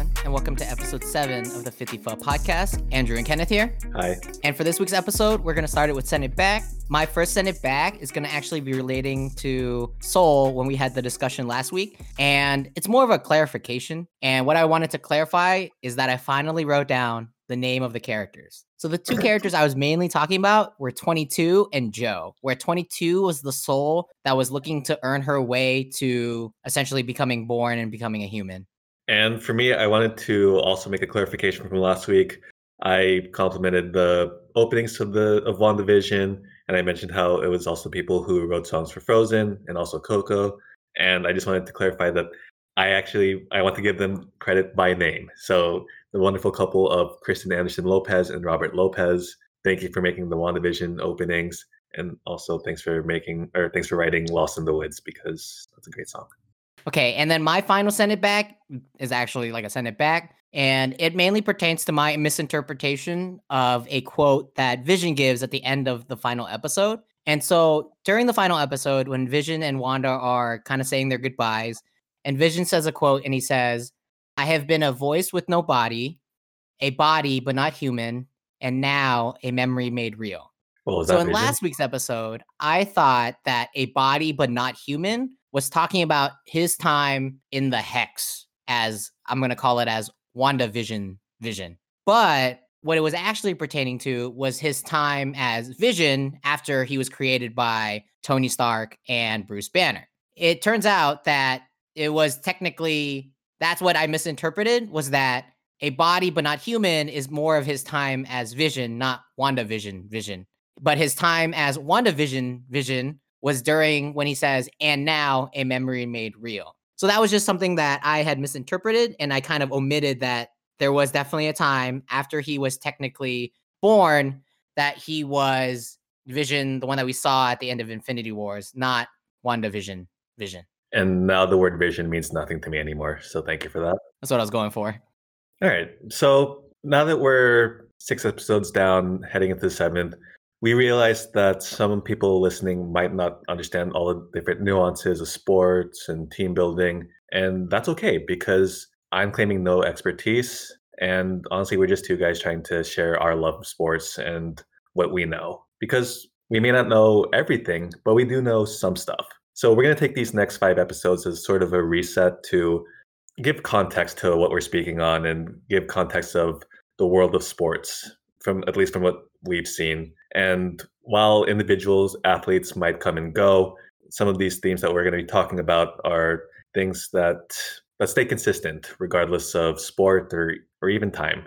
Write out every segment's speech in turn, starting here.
everyone, and welcome to episode seven of the 50 Foot podcast. Andrew and Kenneth here. Hi. And for this week's episode, we're going to start it with Send It Back. My first Send It Back is going to actually be relating to Soul when we had the discussion last week. And it's more of a clarification. And what I wanted to clarify is that I finally wrote down the name of the characters. So the two characters I was mainly talking about were 22 and Joe, where 22 was the soul that was looking to earn her way to essentially becoming born and becoming a human. And for me, I wanted to also make a clarification from last week. I complimented the openings to the of WandaVision, and I mentioned how it was also people who wrote songs for Frozen and also Coco. And I just wanted to clarify that I actually I want to give them credit by name. So the wonderful couple of Kristen Anderson Lopez and Robert Lopez, thank you for making the WandaVision openings. And also thanks for making or thanks for writing Lost in the Woods because that's a great song. Okay, and then my final send it back is actually like a send it back, and it mainly pertains to my misinterpretation of a quote that Vision gives at the end of the final episode. And so during the final episode, when Vision and Wanda are kind of saying their goodbyes, and Vision says a quote, and he says, I have been a voice with no body, a body but not human, and now a memory made real. Oh, well, so in Vision? last week's episode, I thought that a body but not human was talking about his time in the hex as I'm going to call it as WandaVision vision. Vision. But what it was actually pertaining to was his time as Vision after he was created by Tony Stark and Bruce Banner. It turns out that it was technically that's what I misinterpreted was that a body but not human is more of his time as Vision, not WandaVision vision. Vision. But his time as WandaVision vision was during when he says, and now a memory made real. So that was just something that I had misinterpreted. And I kind of omitted that there was definitely a time after he was technically born that he was Vision, the one that we saw at the end of Infinity Wars, not WandaVision Vision. And now the word vision means nothing to me anymore. So thank you for that. That's what I was going for. All right. So now that we're six episodes down, heading into the seventh, we realized that some people listening might not understand all the different nuances of sports and team building. And that's okay because I'm claiming no expertise. And honestly, we're just two guys trying to share our love of sports and what we know. Because we may not know everything, but we do know some stuff. So we're going to take these next five episodes as sort of a reset to give context to what we're speaking on and give context of the world of sports from at least from what we've seen. And while individuals, athletes might come and go, some of these themes that we're going to be talking about are things that that stay consistent regardless of sport or or even time.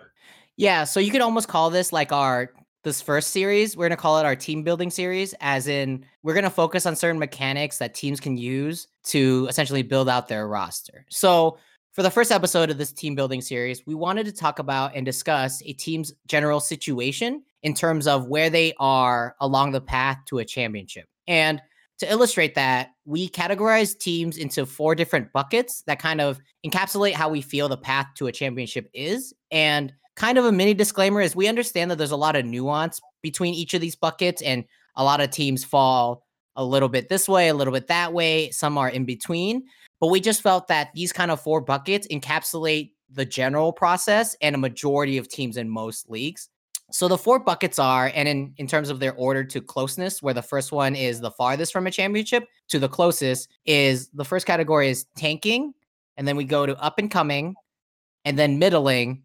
Yeah, so you could almost call this like our this first series, we're going to call it our team building series as in we're going to focus on certain mechanics that teams can use to essentially build out their roster. So, for the first episode of this team building series, we wanted to talk about and discuss a team's general situation in terms of where they are along the path to a championship. And to illustrate that, we categorize teams into four different buckets that kind of encapsulate how we feel the path to a championship is. And kind of a mini disclaimer is we understand that there's a lot of nuance between each of these buckets, and a lot of teams fall a little bit this way, a little bit that way. Some are in between. But we just felt that these kind of four buckets encapsulate the general process and a majority of teams in most leagues. So the four buckets are, and in, in terms of their order to closeness, where the first one is the farthest from a championship to the closest, is the first category is tanking, and then we go to up and coming, and then middling,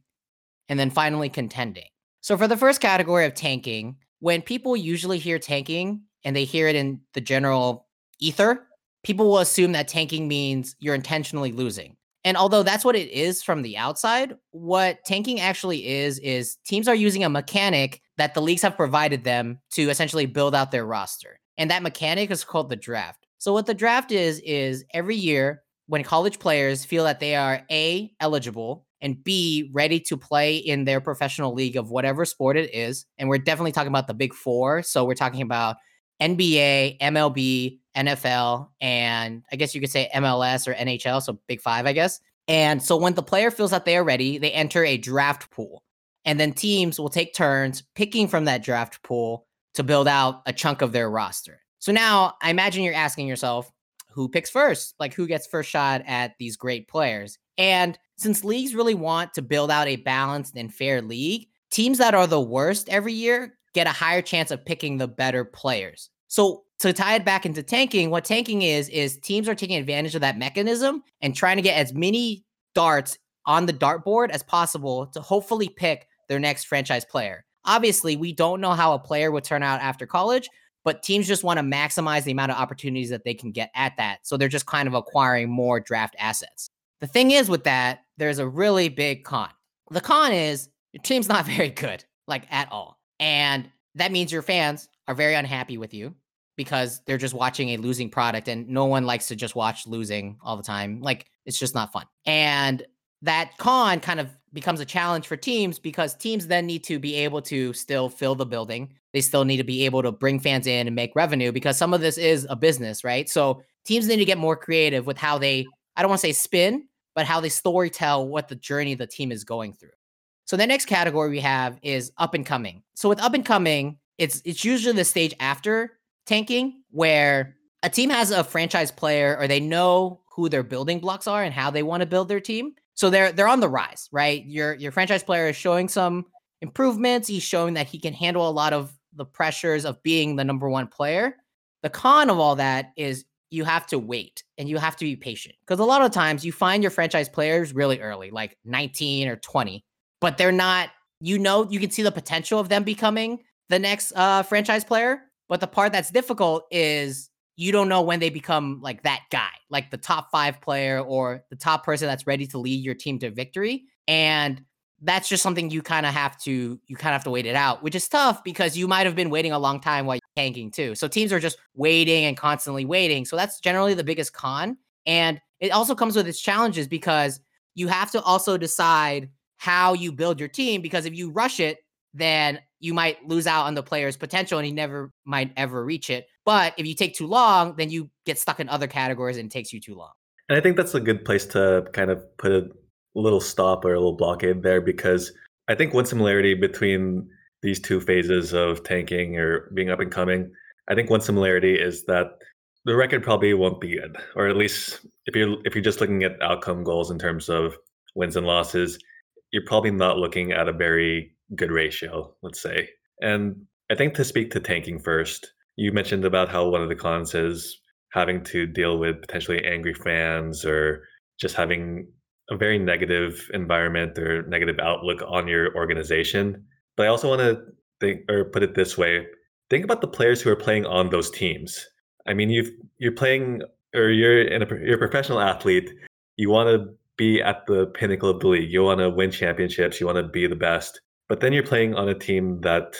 and then finally contending. So for the first category of tanking, when people usually hear tanking and they hear it in the general ether, people will assume that tanking means you're intentionally losing. And although that's what it is from the outside, what tanking actually is is teams are using a mechanic that the leagues have provided them to essentially build out their roster. And that mechanic is called the draft. So what the draft is is every year when college players feel that they are A eligible and B ready to play in their professional league of whatever sport it is, and we're definitely talking about the big 4, so we're talking about NBA, MLB, NFL, and I guess you could say MLS or NHL, so Big Five, I guess. And so when the player feels that they are ready, they enter a draft pool. And then teams will take turns picking from that draft pool to build out a chunk of their roster. So now I imagine you're asking yourself, who picks first? Like who gets first shot at these great players? And since leagues really want to build out a balanced and fair league, teams that are the worst every year get a higher chance of picking the better players. So to tie it back into tanking, what tanking is is teams are taking advantage of that mechanism and trying to get as many darts on the dartboard as possible to hopefully pick their next franchise player. Obviously, we don't know how a player would turn out after college, but teams just want to maximize the amount of opportunities that they can get at that. So they're just kind of acquiring more draft assets. The thing is with that, there's a really big con. The con is your team's not very good, like at all. And that means your fans are very unhappy with you because they're just watching a losing product and no one likes to just watch losing all the time. Like it's just not fun. And that con kind of becomes a challenge for teams because teams then need to be able to still fill the building. They still need to be able to bring fans in and make revenue because some of this is a business, right? So teams need to get more creative with how they, I don't want to say spin, but how they story tell what the journey the team is going through. So the next category we have is up and coming. So with up and coming, it's it's usually the stage after tanking where a team has a franchise player or they know who their building blocks are and how they want to build their team. So they're they're on the rise, right? Your your franchise player is showing some improvements. He's showing that he can handle a lot of the pressures of being the number one player. The con of all that is you have to wait and you have to be patient because a lot of times you find your franchise players really early, like 19 or 20, but they're not. You know, you can see the potential of them becoming the next uh, franchise player. But the part that's difficult is you don't know when they become like that guy, like the top five player or the top person that's ready to lead your team to victory. And that's just something you kind of have to you kind of have to wait it out, which is tough because you might have been waiting a long time while you're tanking too. So teams are just waiting and constantly waiting. So that's generally the biggest con. And it also comes with its challenges because you have to also decide how you build your team because if you rush it, then you might lose out on the player's potential and he never might ever reach it. But if you take too long, then you get stuck in other categories and it takes you too long. And I think that's a good place to kind of put a little stop or a little blockade there because I think one similarity between these two phases of tanking or being up and coming, I think one similarity is that the record probably won't be good, or at least if you're if you're just looking at outcome goals in terms of wins and losses, you're probably not looking at a very good ratio, let's say. And I think to speak to tanking first, you mentioned about how one of the cons is having to deal with potentially angry fans or just having a very negative environment or negative outlook on your organization. But I also want to think or put it this way think about the players who are playing on those teams. I mean, you've you're playing or you're in a you're a professional athlete. You want to be at the pinnacle of the league. You want to win championships. You want to be the best. But then you're playing on a team that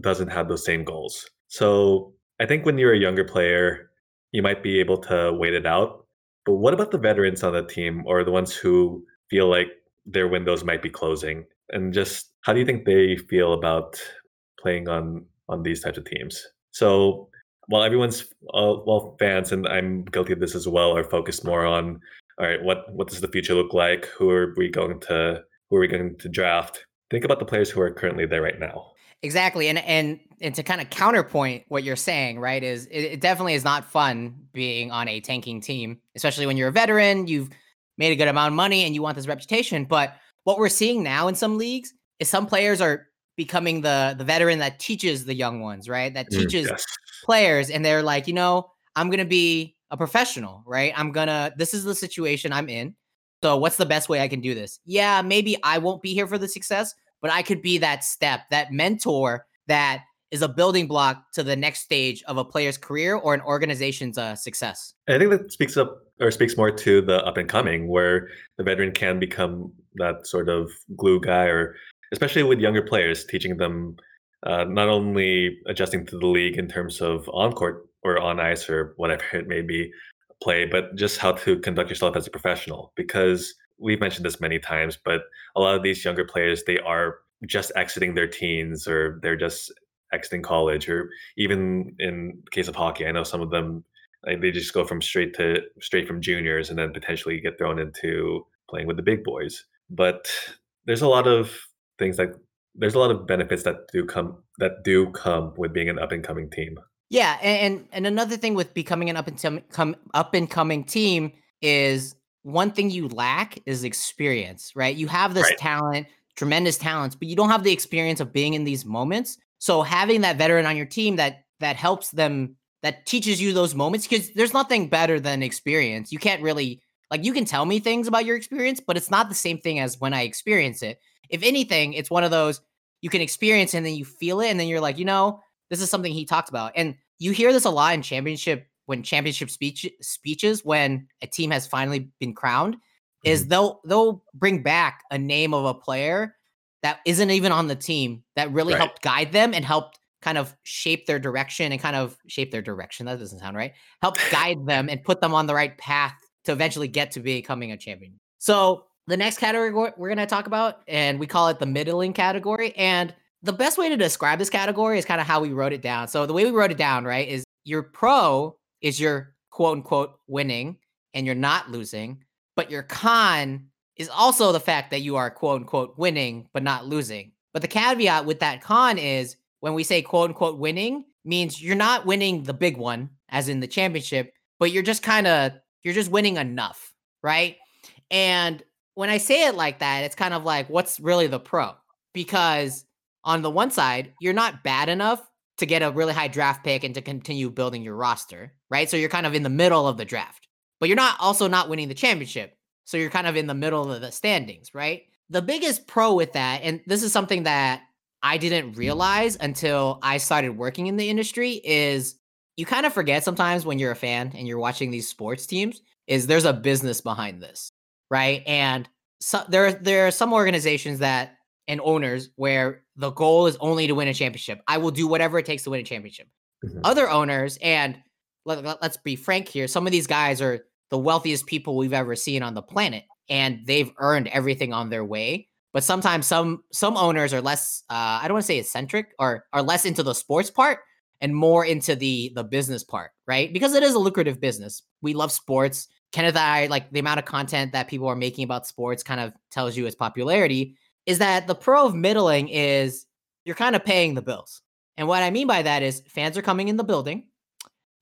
doesn't have those same goals. So I think when you're a younger player, you might be able to wait it out. But what about the veterans on the team or the ones who feel like their windows might be closing? And just how do you think they feel about playing on on these types of teams? So while everyone's uh, well fans and I'm guilty of this as well are focused more on all right what what does the future look like who are we going to who are we going to draft think about the players who are currently there right now. Exactly, and and and to kind of counterpoint what you're saying, right? Is it, it, definitely is not fun being on a tanking team, especially when you're a veteran. You've made a good amount of money and you want this reputation. But what we're seeing now in some leagues is some players are becoming the the veteran that teaches the young ones, right? That mm, teaches mm, yes. players, and they're like, you know, I'm gonna be a professional, right? I'm gonna. This is the situation I'm in. So what's the best way I can do this? Yeah, maybe I won't be here for the success, but I could be that step, that mentor that is a building block to the next stage of a player's career or an organization's uh, success. I think that speaks up or speaks more to the up and coming, where the veteran can become that sort of glue guy, or especially with younger players, teaching them uh, not only adjusting to the league in terms of on court or on ice or whatever it may be play, but just how to conduct yourself as a professional. Because we've mentioned this many times, but a lot of these younger players, they are just exiting their teens or they're just exiting college or even in case of hockey, I know some of them they just go from straight to straight from juniors and then potentially get thrown into playing with the big boys. But there's a lot of things that there's a lot of benefits that do come that do come with being an up and coming team. Yeah, and and another thing with becoming an up and come up and coming team is one thing you lack is experience, right? You have this Right. talent, tremendous talents, but you don't have the experience of being in these moments. So having that veteran on your team that that helps them that teaches you those moments because there's nothing better than experience. You can't really like you can tell me things about your experience, but it's not the same thing as when I experience it. If anything, it's one of those you can experience and then you feel it and then you're like, you know, this is something he talked about. And you hear this a lot in championship when championship speech speeches when a team has finally been crowned is mm-hmm. they'll they'll bring back a name of a player that isn't even on the team that really Right. helped guide them and helped kind of shape their direction and kind of shape their direction. That doesn't sound right. Help guide them and put them on the right path to eventually get to becoming a champion. So the next category we're we're gonna talk about, and we call it the middling category. And the best way to describe this category is kind of how we wrote it down. So the way we wrote it down, right, is your pro is your quote unquote winning and you're not losing, but your con is also the fact that you are quote unquote winning but not losing. But the caveat with that con is when we say quote unquote winning means you're not winning the big one as in the championship, but you're just kind of you're just winning enough, right? And when I say it like that, it's kind of like what's really the pro? Because on the one side, you're not bad enough to get a really high draft pick and to continue building your roster, right? So you're kind of in the middle of the draft. But you're not also not winning the championship. So you're kind of in the middle of the standings, right? The biggest pro with that, and this is something that I didn't realize until I started working in the industry, is you kind of forget sometimes when you're a fan and you're watching these sports teams, is there's a business behind this, right? And so there there are some organizations that and owners where the goal is only to win a championship. I will do whatever it takes to win a championship. Mhm. Other owners, and let, let, us be frank here, some of these guys are the wealthiest people we've ever seen on the planet, and they've earned everything on their way. But sometimes some some owners are less uh, I don't want to say eccentric or are less into the sports part and more into the the business part, right? Because it is a lucrative business. We love sports. Kenneth I like the amount of content that people are making about sports kind of tells you its popularity. Is that the pro of middling is you're kind of paying the bills. And what I mean by that is fans are coming in the building.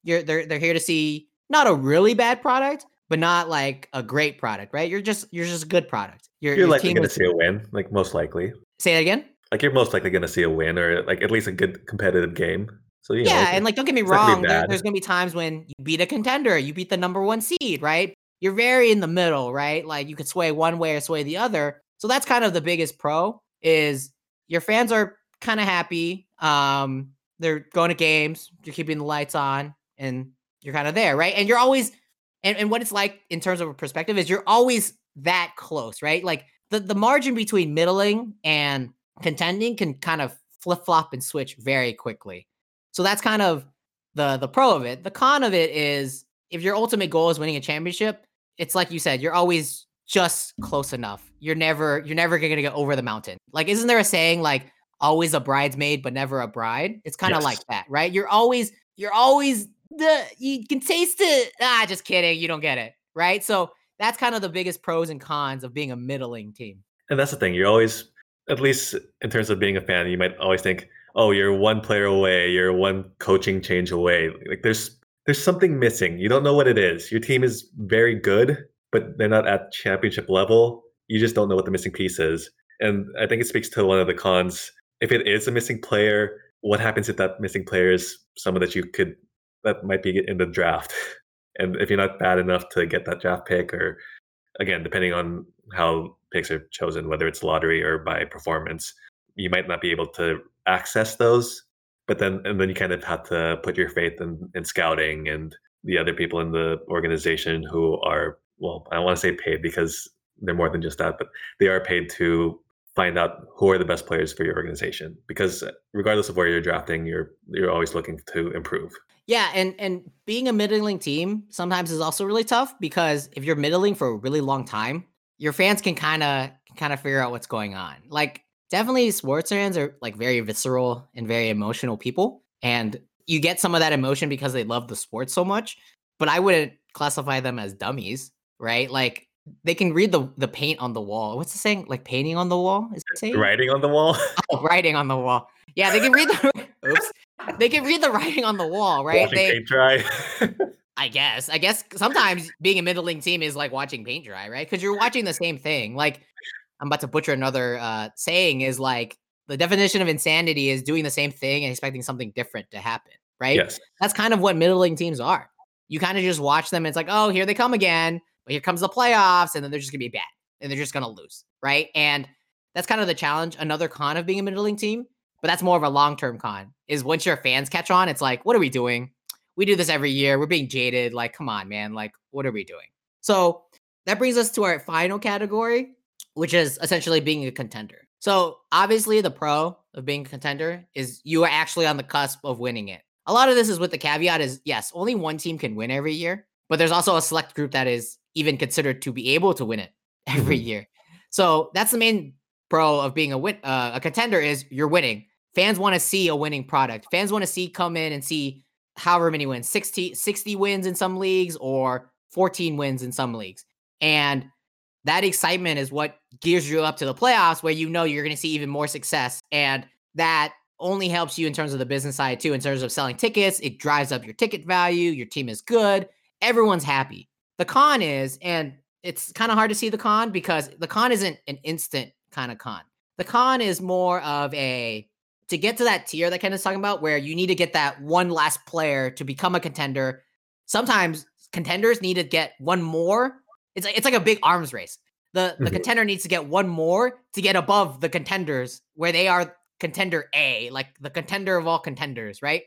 You're they're they're here to see not a really bad product, but not like a great product, right? You're just you're just a good product. Your, You're your likely going to see a win, like most likely. say it again. Like you're most likely going to see a win, or like at least a good competitive game. So you know, yeah, it's- and like don't get me wrong, there, there's gonna be times when you beat a contender, you beat the number one seed, right? You're very in the middle, right? Like you could sway one way or sway the other. So that's kind of the biggest pro is your fans are kind of happy. Um, they're going to games, you're keeping the lights on, and you're kind of there, right? And you're always and, and what it's like in terms of a perspective is you're always that close, right? Like the, the margin between middling and contending can kind of flip flop and switch very quickly. So that's kind of the the pro of it. The con of it is if your ultimate goal is winning a championship, it's like you said, you're always just close enough. You're never you're never gonna get over the mountain. Like, isn't there a saying like always a bridesmaid but never a bride? It's kind of Yes. like that, right? You're always you're always the you can taste it. Ah, just kidding, you don't get it, right? So that's kind of the biggest pros and cons of being a middling team. And that's the thing. You're always, at least in terms of being a fan, you might always think, "Oh, you're one player away. You're one coaching change away." Like there's there's something missing. You don't know what it is. Your team is very good, but they're not at championship level. You just don't know what the missing piece is. And I think it speaks to one of the cons. If it is a missing player, what happens if that missing player is someone that you could that might be in the draft? And if you're not bad enough to get that draft pick, or again, depending on how picks are chosen, whether it's lottery or by performance, you might not be able to access those. But then, and then you kind of have to put your faith in, in scouting and the other people in the organization who are, well, I don't want to say paid because they're more than just that, but they are paid to find out who are the best players for your organization. Because uh, regardless of where you're drafting, you're you're always looking to improve. Yeah, and and being a middling team sometimes is also really tough because if you're middling for a really long time, your fans can kind of kind of figure out what's going on. Like definitely sports fans are like very visceral and very emotional people and you get some of that emotion because they love the sport so much, but I wouldn't classify them as dummies, right? Like they can read the the paint on the wall. What's the saying? Like painting on the wall? Is it saying? Writing on the wall, Oh, writing on the wall. Yeah, they can read the oops. They can read the writing on the wall, right? watching They paint dry. I guess. I guess sometimes being a middling team is like watching paint dry, right? Because you're watching the same thing. Like I'm about to butcher another uh, saying is like the definition of insanity is doing the same thing and expecting something different to happen, right? Yes. That's kind of what middling teams are. You kind of just watch them. And it's like, oh, here they come again. But here comes the playoffs, and then they're just gonna be bad, and they're just gonna lose, right? And that's kind of the challenge. Another con of being a middling team, but that's more of a long term con. Is once your fans catch on, it's like, what are we doing? We do this every year. We're being jaded. Like, come on, man. Like, what are we doing? So that brings us to our final category, which is essentially being a contender. So obviously, the pro of being a contender is you are actually on the cusp of winning it. A lot of this is with the caveat is yes, only one team can win every year, but there's also a select group that is even considered to be able to win it every mm-hmm. year. So that's the main pro of being a win uh, a contender is you're winning. Fans want to see a winning product. Fans want to see come in and see however many wins, 60, 60 wins in some leagues or 14 wins in some leagues. And that excitement is what gears you up to the playoffs where you know you're going to see even more success. And that only helps you in terms of the business side too, in terms of selling tickets. It drives up your ticket value. Your team is good. Everyone's happy. The con is, and it's kind of hard to see the con because the con isn't an instant kind of con. The con is more of a to get to that tier that Ken is talking about, where you need to get that one last player to become a contender. Sometimes contenders need to get one more. It's like it's like a big arms race. The the mm-hmm. contender needs to get one more to get above the contenders where they are contender A, like the contender of all contenders, right?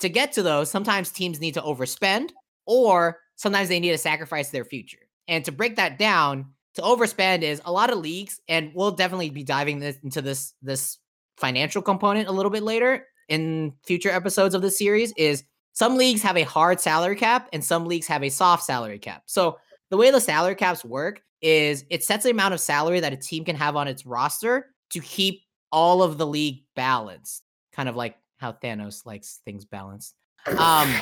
To get to those, sometimes teams need to overspend or sometimes they need to sacrifice their future. And to break that down, to overspend is a lot of leagues, and we'll definitely be diving this, into this this financial component a little bit later in future episodes of the series. Is some leagues have a hard salary cap and some leagues have a soft salary cap. So the way the salary caps work is it sets the amount of salary that a team can have on its roster to keep all of the league balanced, kind of like how Thanos likes things balanced. Um,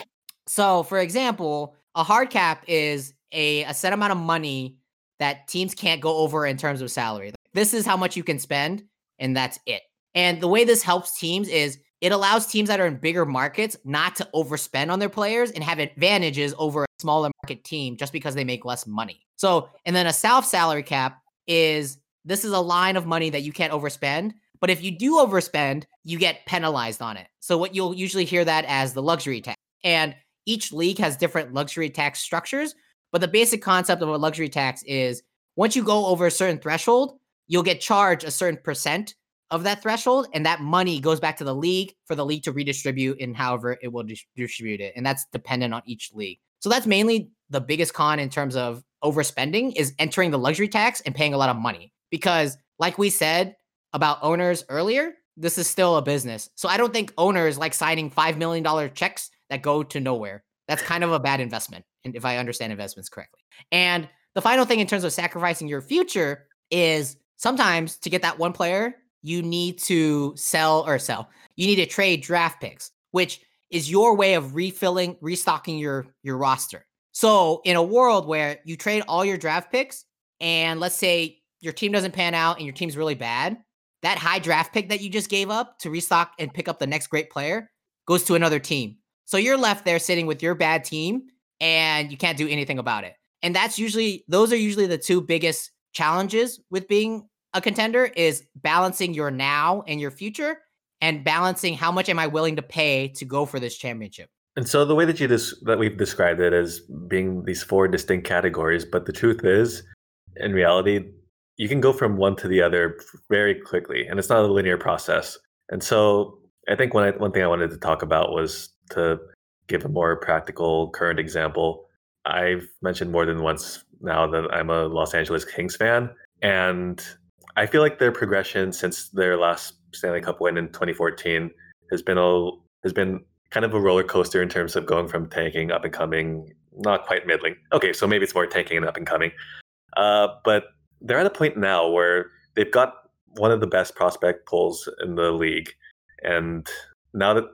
so, for example, a hard cap is a, a set amount of money that teams can't go over in terms of salary. This is how much you can spend, and that's it. And the way this helps teams is it allows teams that are in bigger markets not to overspend on their players and have advantages over a smaller market team just because they make less money. So, and then a soft salary cap is this is a line of money that you can't overspend. But if you do overspend, you get penalized on it. So, what you'll usually hear that as the luxury tax. And each league has different luxury tax structures, but the basic concept of a luxury tax is once you go over a certain threshold, you'll get charged a certain percent of that threshold, and that money goes back to the league for the league to redistribute in however it will distribute it. And that's dependent on each league. So that's mainly the biggest con in terms of overspending is entering the luxury tax and paying a lot of money. Because, like we said about owners earlier, this is still a business. So I don't think owners like signing $5 million checks that go to nowhere. That's kind of a bad investment, and if I understand investments correctly. And the final thing in terms of sacrificing your future is sometimes to get that one player, you need to sell or sell. You need to trade draft picks, which is your way of refilling, restocking your your roster. So in a world where you trade all your draft picks, and let's say your team doesn't pan out and your team's really bad, that high draft pick that you just gave up to restock and pick up the next great player goes to another team. So you're left there sitting with your bad team and you can't do anything about it. And that's usually those are usually the two biggest challenges with being a contender is balancing your now and your future and balancing how much am I willing to pay to go for this championship. And so the way that you des- that we've described it as being these four distinct categories, but the truth is in reality you can go from one to the other very quickly and it's not a linear process. And so I think one one thing I wanted to talk about was to give a more practical current example, I've mentioned more than once now that I'm a Los Angeles Kings fan. And I feel like their progression since their last Stanley Cup win in 2014 has been a has been kind of a roller coaster in terms of going from tanking up and coming, not quite middling. Okay, so maybe it's more tanking and up and coming. Uh, but they're at a point now where they've got one of the best prospect pools in the league, and now that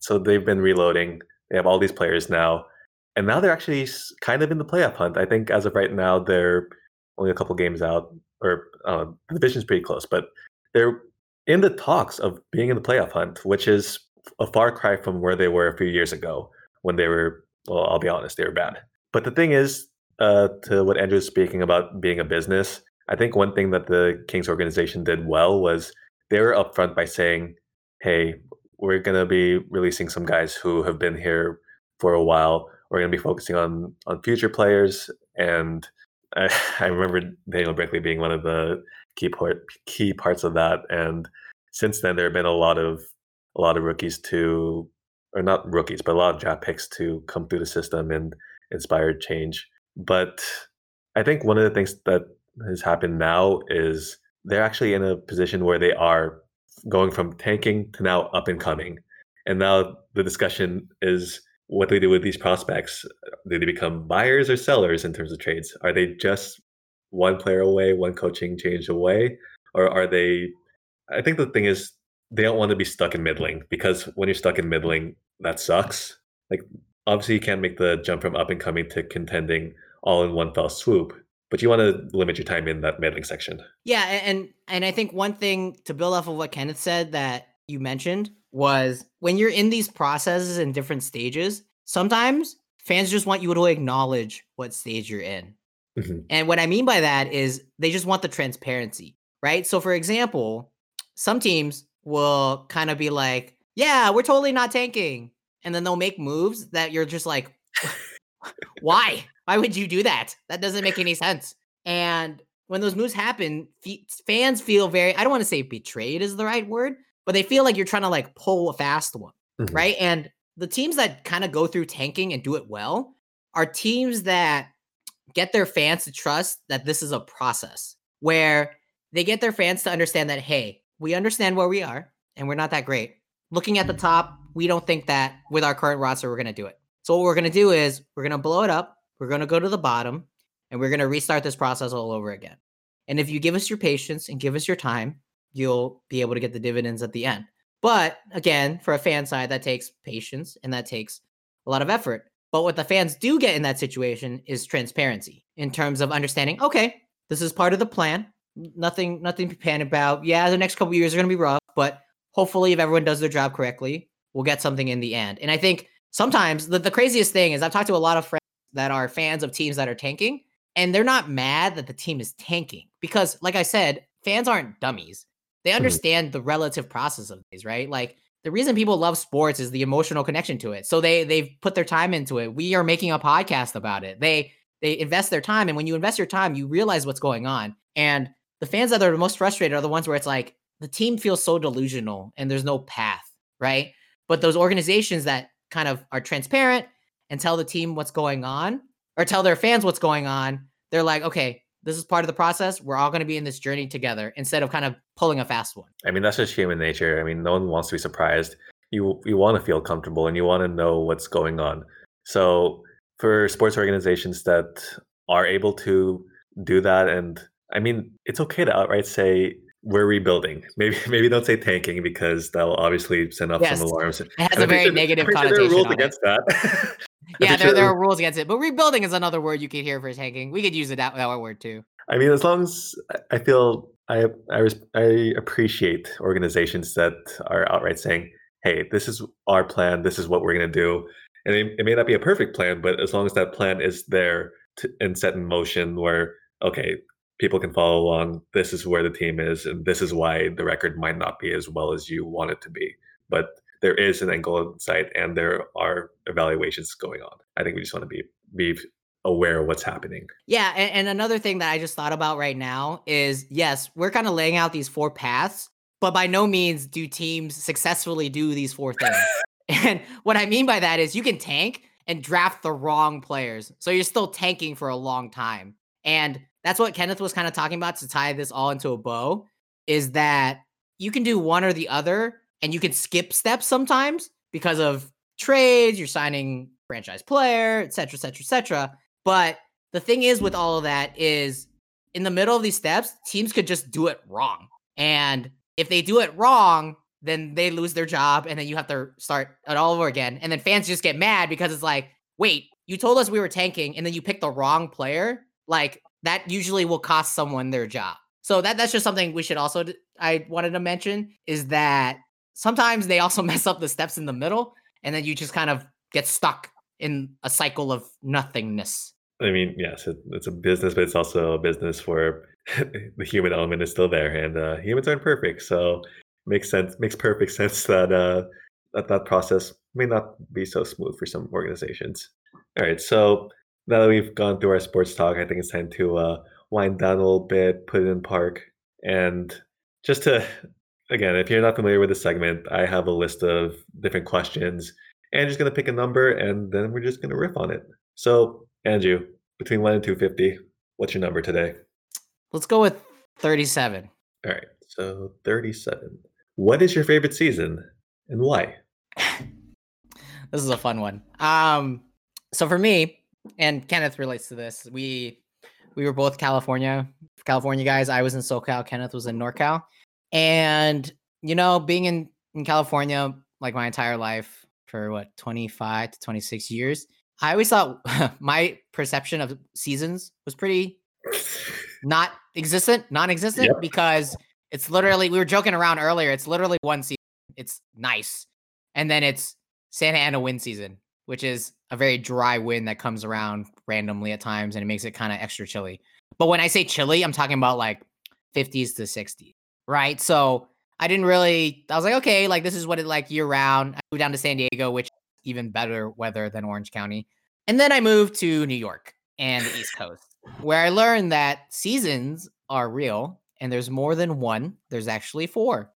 so they've been reloading. They have all these players now, and now they're actually kind of in the playoff hunt. I think as of right now, they're only a couple games out, or uh, the division's pretty close, but they're in the talks of being in the playoff hunt, which is a far cry from where they were a few years ago when they were well, I'll be honest, they were bad. But the thing is, uh, to what Andrew's speaking about being a business, I think one thing that the Kings organization did well was they were upfront by saying, "Hey, we're going to be releasing some guys who have been here for a while. We're going to be focusing on on future players." And I, I remember Daniel Brickley being one of the key part, key parts of that. And since then, there have been a lot of a lot of rookies to, or not rookies, but a lot of draft picks to come through the system and inspire change. But I think one of the things that has happened now is they're actually in a position where they are going from tanking to now up and coming. And now the discussion is what do they do with these prospects? Do they become buyers or sellers in terms of trades? Are they just one player away, one coaching change away? Or are they I think the thing is they don't want to be stuck in middling because when you're stuck in middling, that sucks. Like obviously you can't make the jump from up and coming to contending all in one fell swoop but you want to limit your time in that middling section. Yeah, and and I think one thing to build off of what Kenneth said that you mentioned was when you're in these processes in different stages, sometimes fans just want you to acknowledge what stage you're in. Mm-hmm. And what I mean by that is they just want the transparency, right? So for example, some teams will kind of be like, "Yeah, we're totally not tanking." And then they'll make moves that you're just like, "Why?" Why would you do that? That doesn't make any sense. And when those moves happen, fans feel very, I don't want to say betrayed is the right word, but they feel like you're trying to like pull a fast one, mm-hmm. right? And the teams that kind of go through tanking and do it well are teams that get their fans to trust that this is a process where they get their fans to understand that, hey, we understand where we are and we're not that great. Looking at the top, we don't think that with our current roster, we're going to do it. So, what we're going to do is we're going to blow it up we're going to go to the bottom and we're going to restart this process all over again. And if you give us your patience and give us your time, you'll be able to get the dividends at the end. But again, for a fan side, that takes patience and that takes a lot of effort. But what the fans do get in that situation is transparency in terms of understanding, okay, this is part of the plan. Nothing, nothing to panic about. Yeah, the next couple years are going to be rough, but hopefully, if everyone does their job correctly, we'll get something in the end. And I think sometimes the, the craziest thing is I've talked to a lot of friends that are fans of teams that are tanking, and they're not mad that the team is tanking because, like I said, fans aren't dummies. They mm-hmm. understand the relative process of these, right? Like the reason people love sports is the emotional connection to it. So they they've put their time into it. We are making a podcast about it. They they invest their time, and when you invest your time, you realize what's going on. And the fans that are the most frustrated are the ones where it's like the team feels so delusional and there's no path, right? But those organizations that kind of are transparent and tell the team what's going on or tell their fans what's going on, they're like, okay, this is part of the process. We're all going to be in this journey together instead of kind of pulling a fast one. I mean, that's just human nature. I mean, no one wants to be surprised. You you want to feel comfortable and you want to know what's going on. So for sports organizations that are able to do that, and I mean, it's okay to outright say we're rebuilding. Maybe maybe don't say tanking because that'll obviously send off yes. some alarms. It has and a very negative connotation. There are rules against it. that. yeah, there, there are rules against it. But rebuilding is another word you could hear for tanking. We could use it that, that word too. I mean, as long as I feel I I, I appreciate organizations that are outright saying, "Hey, this is our plan. This is what we're going to do." And it, it, may not be a perfect plan, but as long as that plan is there to, and set in motion, where okay, people can follow along. This is where the team is, and this is why the record might not be as well as you want it to be. But there is an angle in sight, and there are evaluations going on. I think we just want to be be aware of what's happening. Yeah, and, and another thing that I just thought about right now is yes, we're kind of laying out these four paths, but by no means do teams successfully do these four things. and what I mean by that is you can tank and draft the wrong players. So you're still tanking for a long time. And that's what Kenneth was kind of talking about to tie this all into a bow is that you can do one or the other and you can skip steps sometimes because of trades, you're signing franchise player, et cetera, et cetera, et cetera. But the thing is with all of that is in the middle of these steps, teams could just do it wrong. And if they do it wrong, then they lose their job and then you have to start it all over again. And then fans just get mad because it's like, wait, you told us we were tanking and then you picked the wrong player. Like that usually will cost someone their job. So that that's just something we should also I wanted to mention is that sometimes they also mess up the steps in the middle and then you just kind of get stuck in a cycle of nothingness. I mean, yes, it, it's a business, but it's also a business where the human element is still there, and uh, humans aren't perfect. So makes sense. Makes perfect sense that uh, that that process may not be so smooth for some organizations. All right, so now that we've gone through our sports talk, I think it's time to uh, wind down a little bit, put it in park, and just to again, if you're not familiar with the segment, I have a list of different questions, and just gonna pick a number, and then we're just gonna riff on it. So, Andrew, between one and two fifty, what's your number today? Let's go with thirty-seven. All right, so thirty-seven. What is your favorite season, and why? this is a fun one. Um, so for me, and Kenneth relates to this. We we were both California California guys. I was in SoCal. Kenneth was in NorCal, and you know, being in in California like my entire life for what twenty five to twenty six years, I always thought my perception of seasons was pretty not existent, non-existent yep. because it's literally we were joking around earlier. It's literally one season. It's nice, and then it's Santa Ana wind season, which is a very dry wind that comes around randomly at times and it makes it kind of extra chilly. But when I say chilly, I'm talking about like 50s to 60s, right? So I didn't really, I was like, okay, like this is what it like year round. I moved down to San Diego, which even better weather than Orange County. And then I moved to New York and the East Coast, where I learned that seasons are real and there's more than one. There's actually four.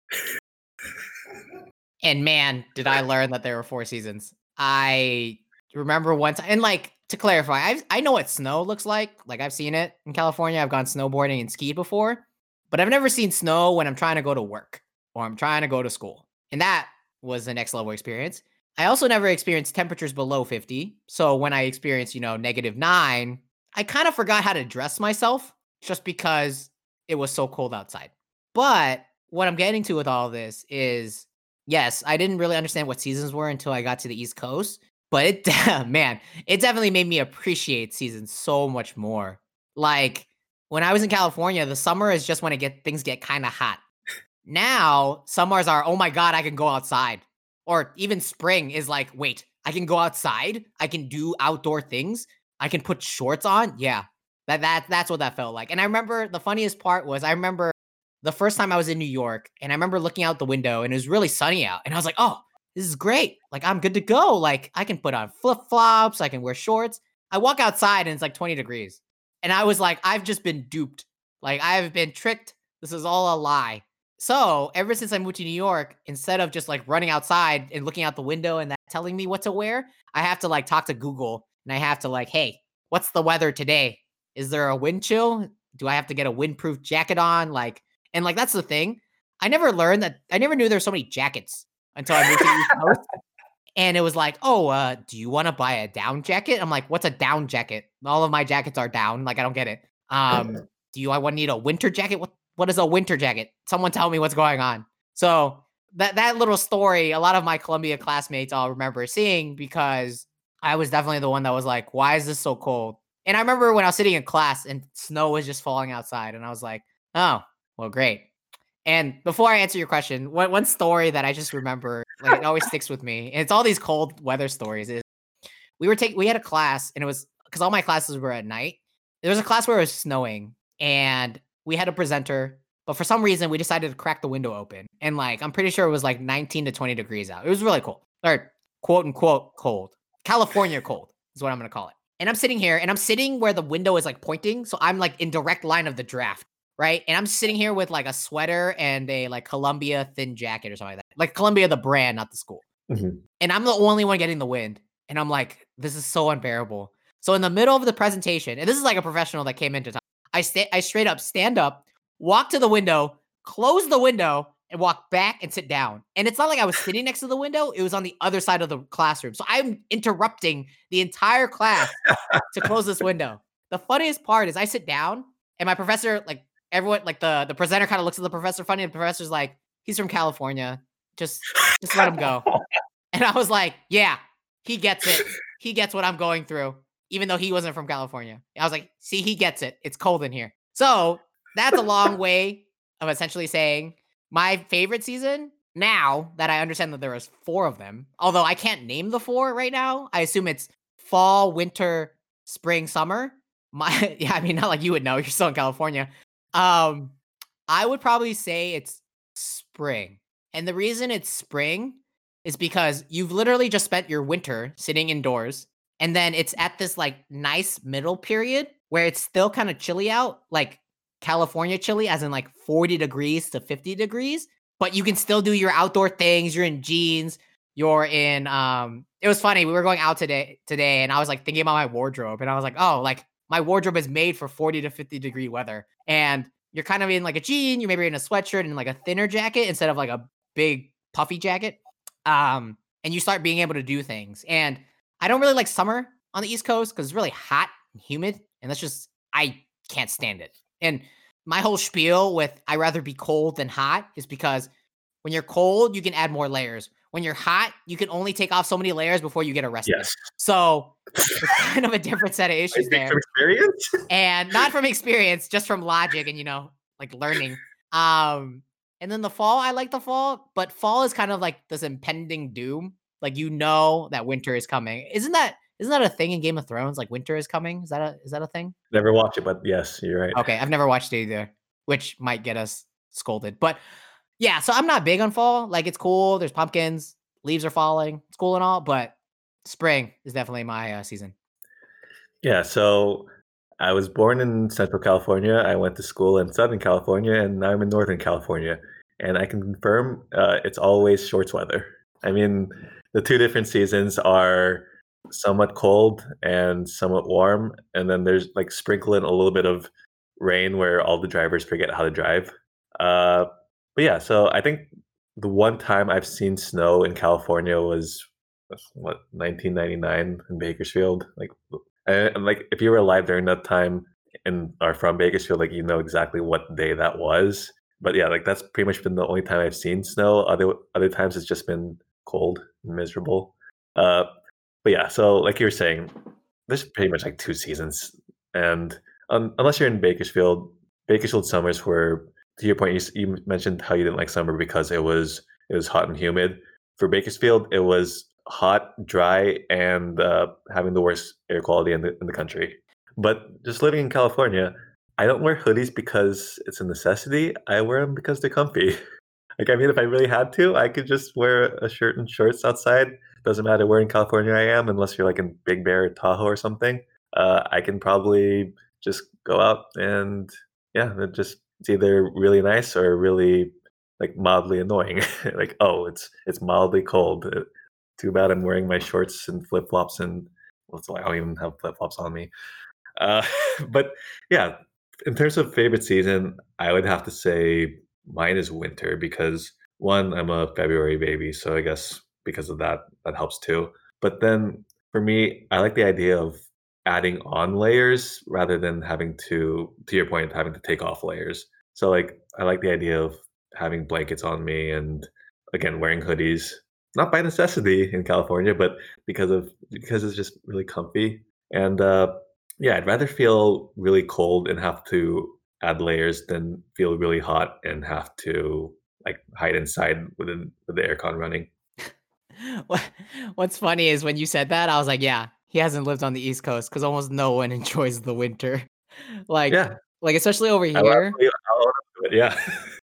and man, did I learn that there were four seasons. I remember once, and like to clarify, I I know what snow looks like. Like I've seen it in California. I've gone snowboarding and skied before, but I've never seen snow when I'm trying to go to work or I'm trying to go to school, and that was the next level experience. I also never experienced temperatures below 50. So when I experienced, you know, negative nine, I kind of forgot how to dress myself just because it was so cold outside. But what I'm getting to with all this is yes, I didn't really understand what seasons were until I got to the East Coast but it man, it definitely made me appreciate seasons so much more. Like when I was in California, the summer is just when it get things get kind of hot. Now, summers are oh my god, I can go outside. Or even spring is like, wait, I can go outside, I can do outdoor things, I can put shorts on. Yeah. That that that's what that felt like. And I remember the funniest part was I remember the first time I was in New York and I remember looking out the window and it was really sunny out and I was like, "Oh, this is great. Like I'm good to go. Like I can put on flip flops, I can wear shorts. I walk outside and it's like 20 degrees. And I was like, I've just been duped. Like I've been tricked. This is all a lie. So ever since I moved to New York, instead of just like running outside and looking out the window and that telling me what to wear, I have to like talk to Google and I have to like, hey, what's the weather today? Is there a wind chill? Do I have to get a windproof jacket on? Like, and like that's the thing. I never learned that. I never knew there's so many jackets until I moved to the East Coast. And it was like, oh, uh, do you want to buy a down jacket? I'm like, what's a down jacket? All of my jackets are down. Like, I don't get it. Um, do you I want need a winter jacket? What what is a winter jacket? Someone tell me what's going on. So that that little story, a lot of my Columbia classmates all remember seeing because I was definitely the one that was like, why is this so cold? And I remember when I was sitting in class and snow was just falling outside, and I was like, oh, well, great. And before I answer your question, one, one story that I just remember, like it always sticks with me, and it's all these cold weather stories. Is we were taking we had a class, and it was because all my classes were at night. There was a class where it was snowing, and we had a presenter, but for some reason we decided to crack the window open, and like I'm pretty sure it was like 19 to 20 degrees out. It was really cold, or quote unquote cold, California cold is what I'm gonna call it. And I'm sitting here, and I'm sitting where the window is like pointing, so I'm like in direct line of the draft right? And I'm sitting here with like a sweater and a like Columbia thin jacket or something like that. Like Columbia, the brand, not the school. Mm-hmm. And I'm the only one getting the wind. And I'm like, this is so unbearable. So in the middle of the presentation, and this is like a professional that came into time, I stay I straight up stand up, walk to the window, close the window, and walk back and sit down. And it's not like I was sitting next to the window, it was on the other side of the classroom. So I'm interrupting the entire class to close this window. The funniest part is I sit down and my professor like everyone like the the presenter kind of looks at the professor funny and the professor's like he's from california just just let him go and i was like yeah he gets it he gets what i'm going through even though he wasn't from california i was like see he gets it it's cold in here so that's a long way of essentially saying my favorite season now that i understand that there was four of them although i can't name the four right now i assume it's fall, winter, spring, summer. My yeah, I mean not like you would know. You're still in California. Um, I would probably say it's spring. And the reason it's spring is because you've literally just spent your winter sitting indoors and then it's at this like nice middle period where it's still kind of chilly out, like California chilly as in like 40 degrees to 50 degrees, but you can still do your outdoor things. You're in jeans, you're in um it was funny. We were going out today today and I was like thinking about my wardrobe and I was like, "Oh, like my wardrobe is made for 40 to 50 degree weather." And you're kind of in like a jean, you're maybe in a sweatshirt and like a thinner jacket instead of like a big puffy jacket. Um, and you start being able to do things. And I don't really like summer on the East Coast because it's really hot and humid, and that's just I can't stand it. And my whole spiel with I rather be cold than hot is because when you're cold, you can add more layers. When you're hot, you can only take off so many layers before you get arrested. Yes. So it's kind of a different set of issues there. From experience? and not from experience, just from logic and you know, like learning. Um, and then the fall, I like the fall, but fall is kind of like this impending doom. Like you know that winter is coming. Isn't that isn't that a thing in Game of Thrones? Like winter is coming. Is that a is that a thing? Never watched it, but yes, you're right. Okay, I've never watched it either, which might get us scolded. But yeah, so I'm not big on fall. Like it's cool. There's pumpkins, leaves are falling. It's cool and all, but spring is definitely my uh, season. Yeah, so I was born in Central California. I went to school in Southern California, and now I'm in Northern California. And I can confirm uh, it's always shorts weather. I mean, the two different seasons are somewhat cold and somewhat warm, and then there's like sprinkling a little bit of rain where all the drivers forget how to drive. Uh, but yeah, so I think the one time I've seen snow in California was what 1999 in Bakersfield. Like, and like if you were alive during that time and are from Bakersfield, like you know exactly what day that was. But yeah, like that's pretty much been the only time I've seen snow. Other other times it's just been cold and miserable. Uh, but yeah, so like you were saying, there's pretty much like two seasons, and um, unless you're in Bakersfield, Bakersfield summers were to your point. You, you mentioned how you didn't like summer because it was it was hot and humid. For Bakersfield, it was hot, dry, and uh, having the worst air quality in the in the country. But just living in California, I don't wear hoodies because it's a necessity. I wear them because they're comfy. like I mean, if I really had to, I could just wear a shirt and shorts outside. Doesn't matter where in California I am, unless you're like in Big Bear, or Tahoe, or something. Uh, I can probably just go out and yeah, just it's either really nice or really like mildly annoying. like oh, it's it's mildly cold. Uh, too bad I'm wearing my shorts and flip flops and I don't even have flip flops on me. Uh, but yeah, in terms of favorite season, I would have to say mine is winter because one, I'm a February baby, so I guess because of that, that helps too. But then for me, I like the idea of adding on layers rather than having to, to your point, having to take off layers. So like, I like the idea of having blankets on me and again wearing hoodies, not by necessity in California, but because of because it's just really comfy. And uh, yeah, I'd rather feel really cold and have to add layers than feel really hot and have to like hide inside within with the aircon running. What's funny is when you said that, I was like, yeah, he hasn't lived on the East Coast because almost no one enjoys the winter. like, yeah, like especially over here. Yeah,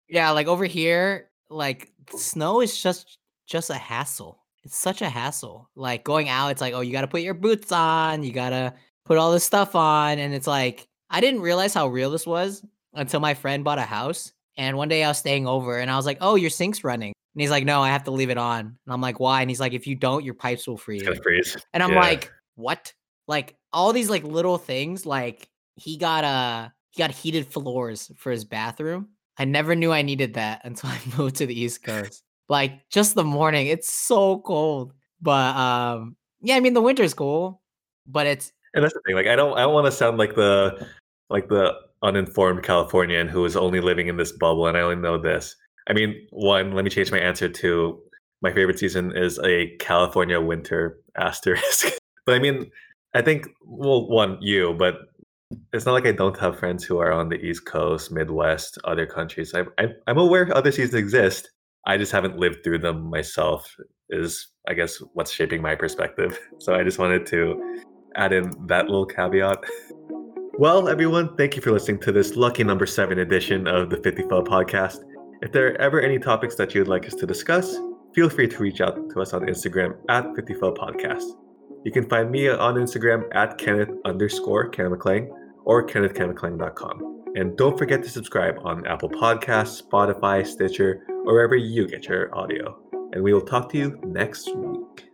yeah, like over here, like snow is just just a hassle. It's such a hassle. Like going out, it's like, oh, you got to put your boots on, you got to put all this stuff on, and it's like I didn't realize how real this was until my friend bought a house. And one day I was staying over and I was like, "Oh, your sink's running." And he's like, "No, I have to leave it on." And I'm like, "Why?" And he's like, "If you don't, your pipes will freeze." freeze. And I'm yeah. like, "What?" Like all these like little things. Like he got a he got heated floors for his bathroom. I never knew I needed that until I moved to the East Coast. Like just the morning, it's so cold. But um, yeah, I mean the winter's cool, but it's and that's the thing. Like I don't I don't want to sound like the like the uninformed Californian who is only living in this bubble and I only know this. I mean, one, let me change my answer to my favorite season is a California winter asterisk. but I mean, I think well, one you, but it's not like I don't have friends who are on the East Coast, Midwest, other countries. I, I, I'm aware other seasons exist. I just haven't lived through them myself. Is I guess what's shaping my perspective. So I just wanted to add in that little caveat. Well, everyone, thank you for listening to this lucky number seven edition of the 50 Fell podcast. If there are ever any topics that you'd like us to discuss, feel free to reach out to us on Instagram at 50 Fell podcast. You can find me on Instagram at Kenneth underscore Ken McClang or KennethKenMcClang.com. And don't forget to subscribe on Apple Podcasts, Spotify, Stitcher, or wherever you get your audio. And we will talk to you next week.